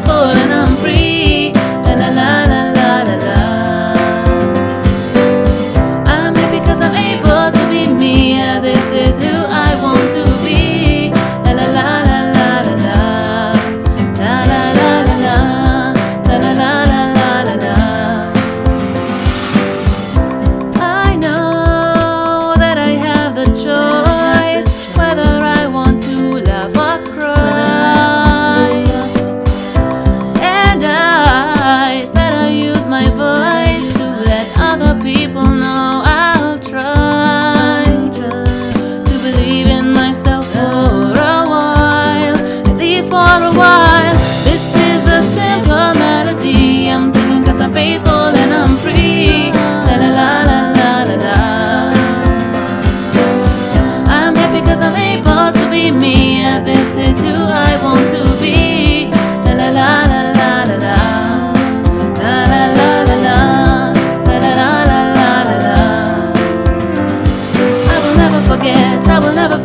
por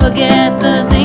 Forget the things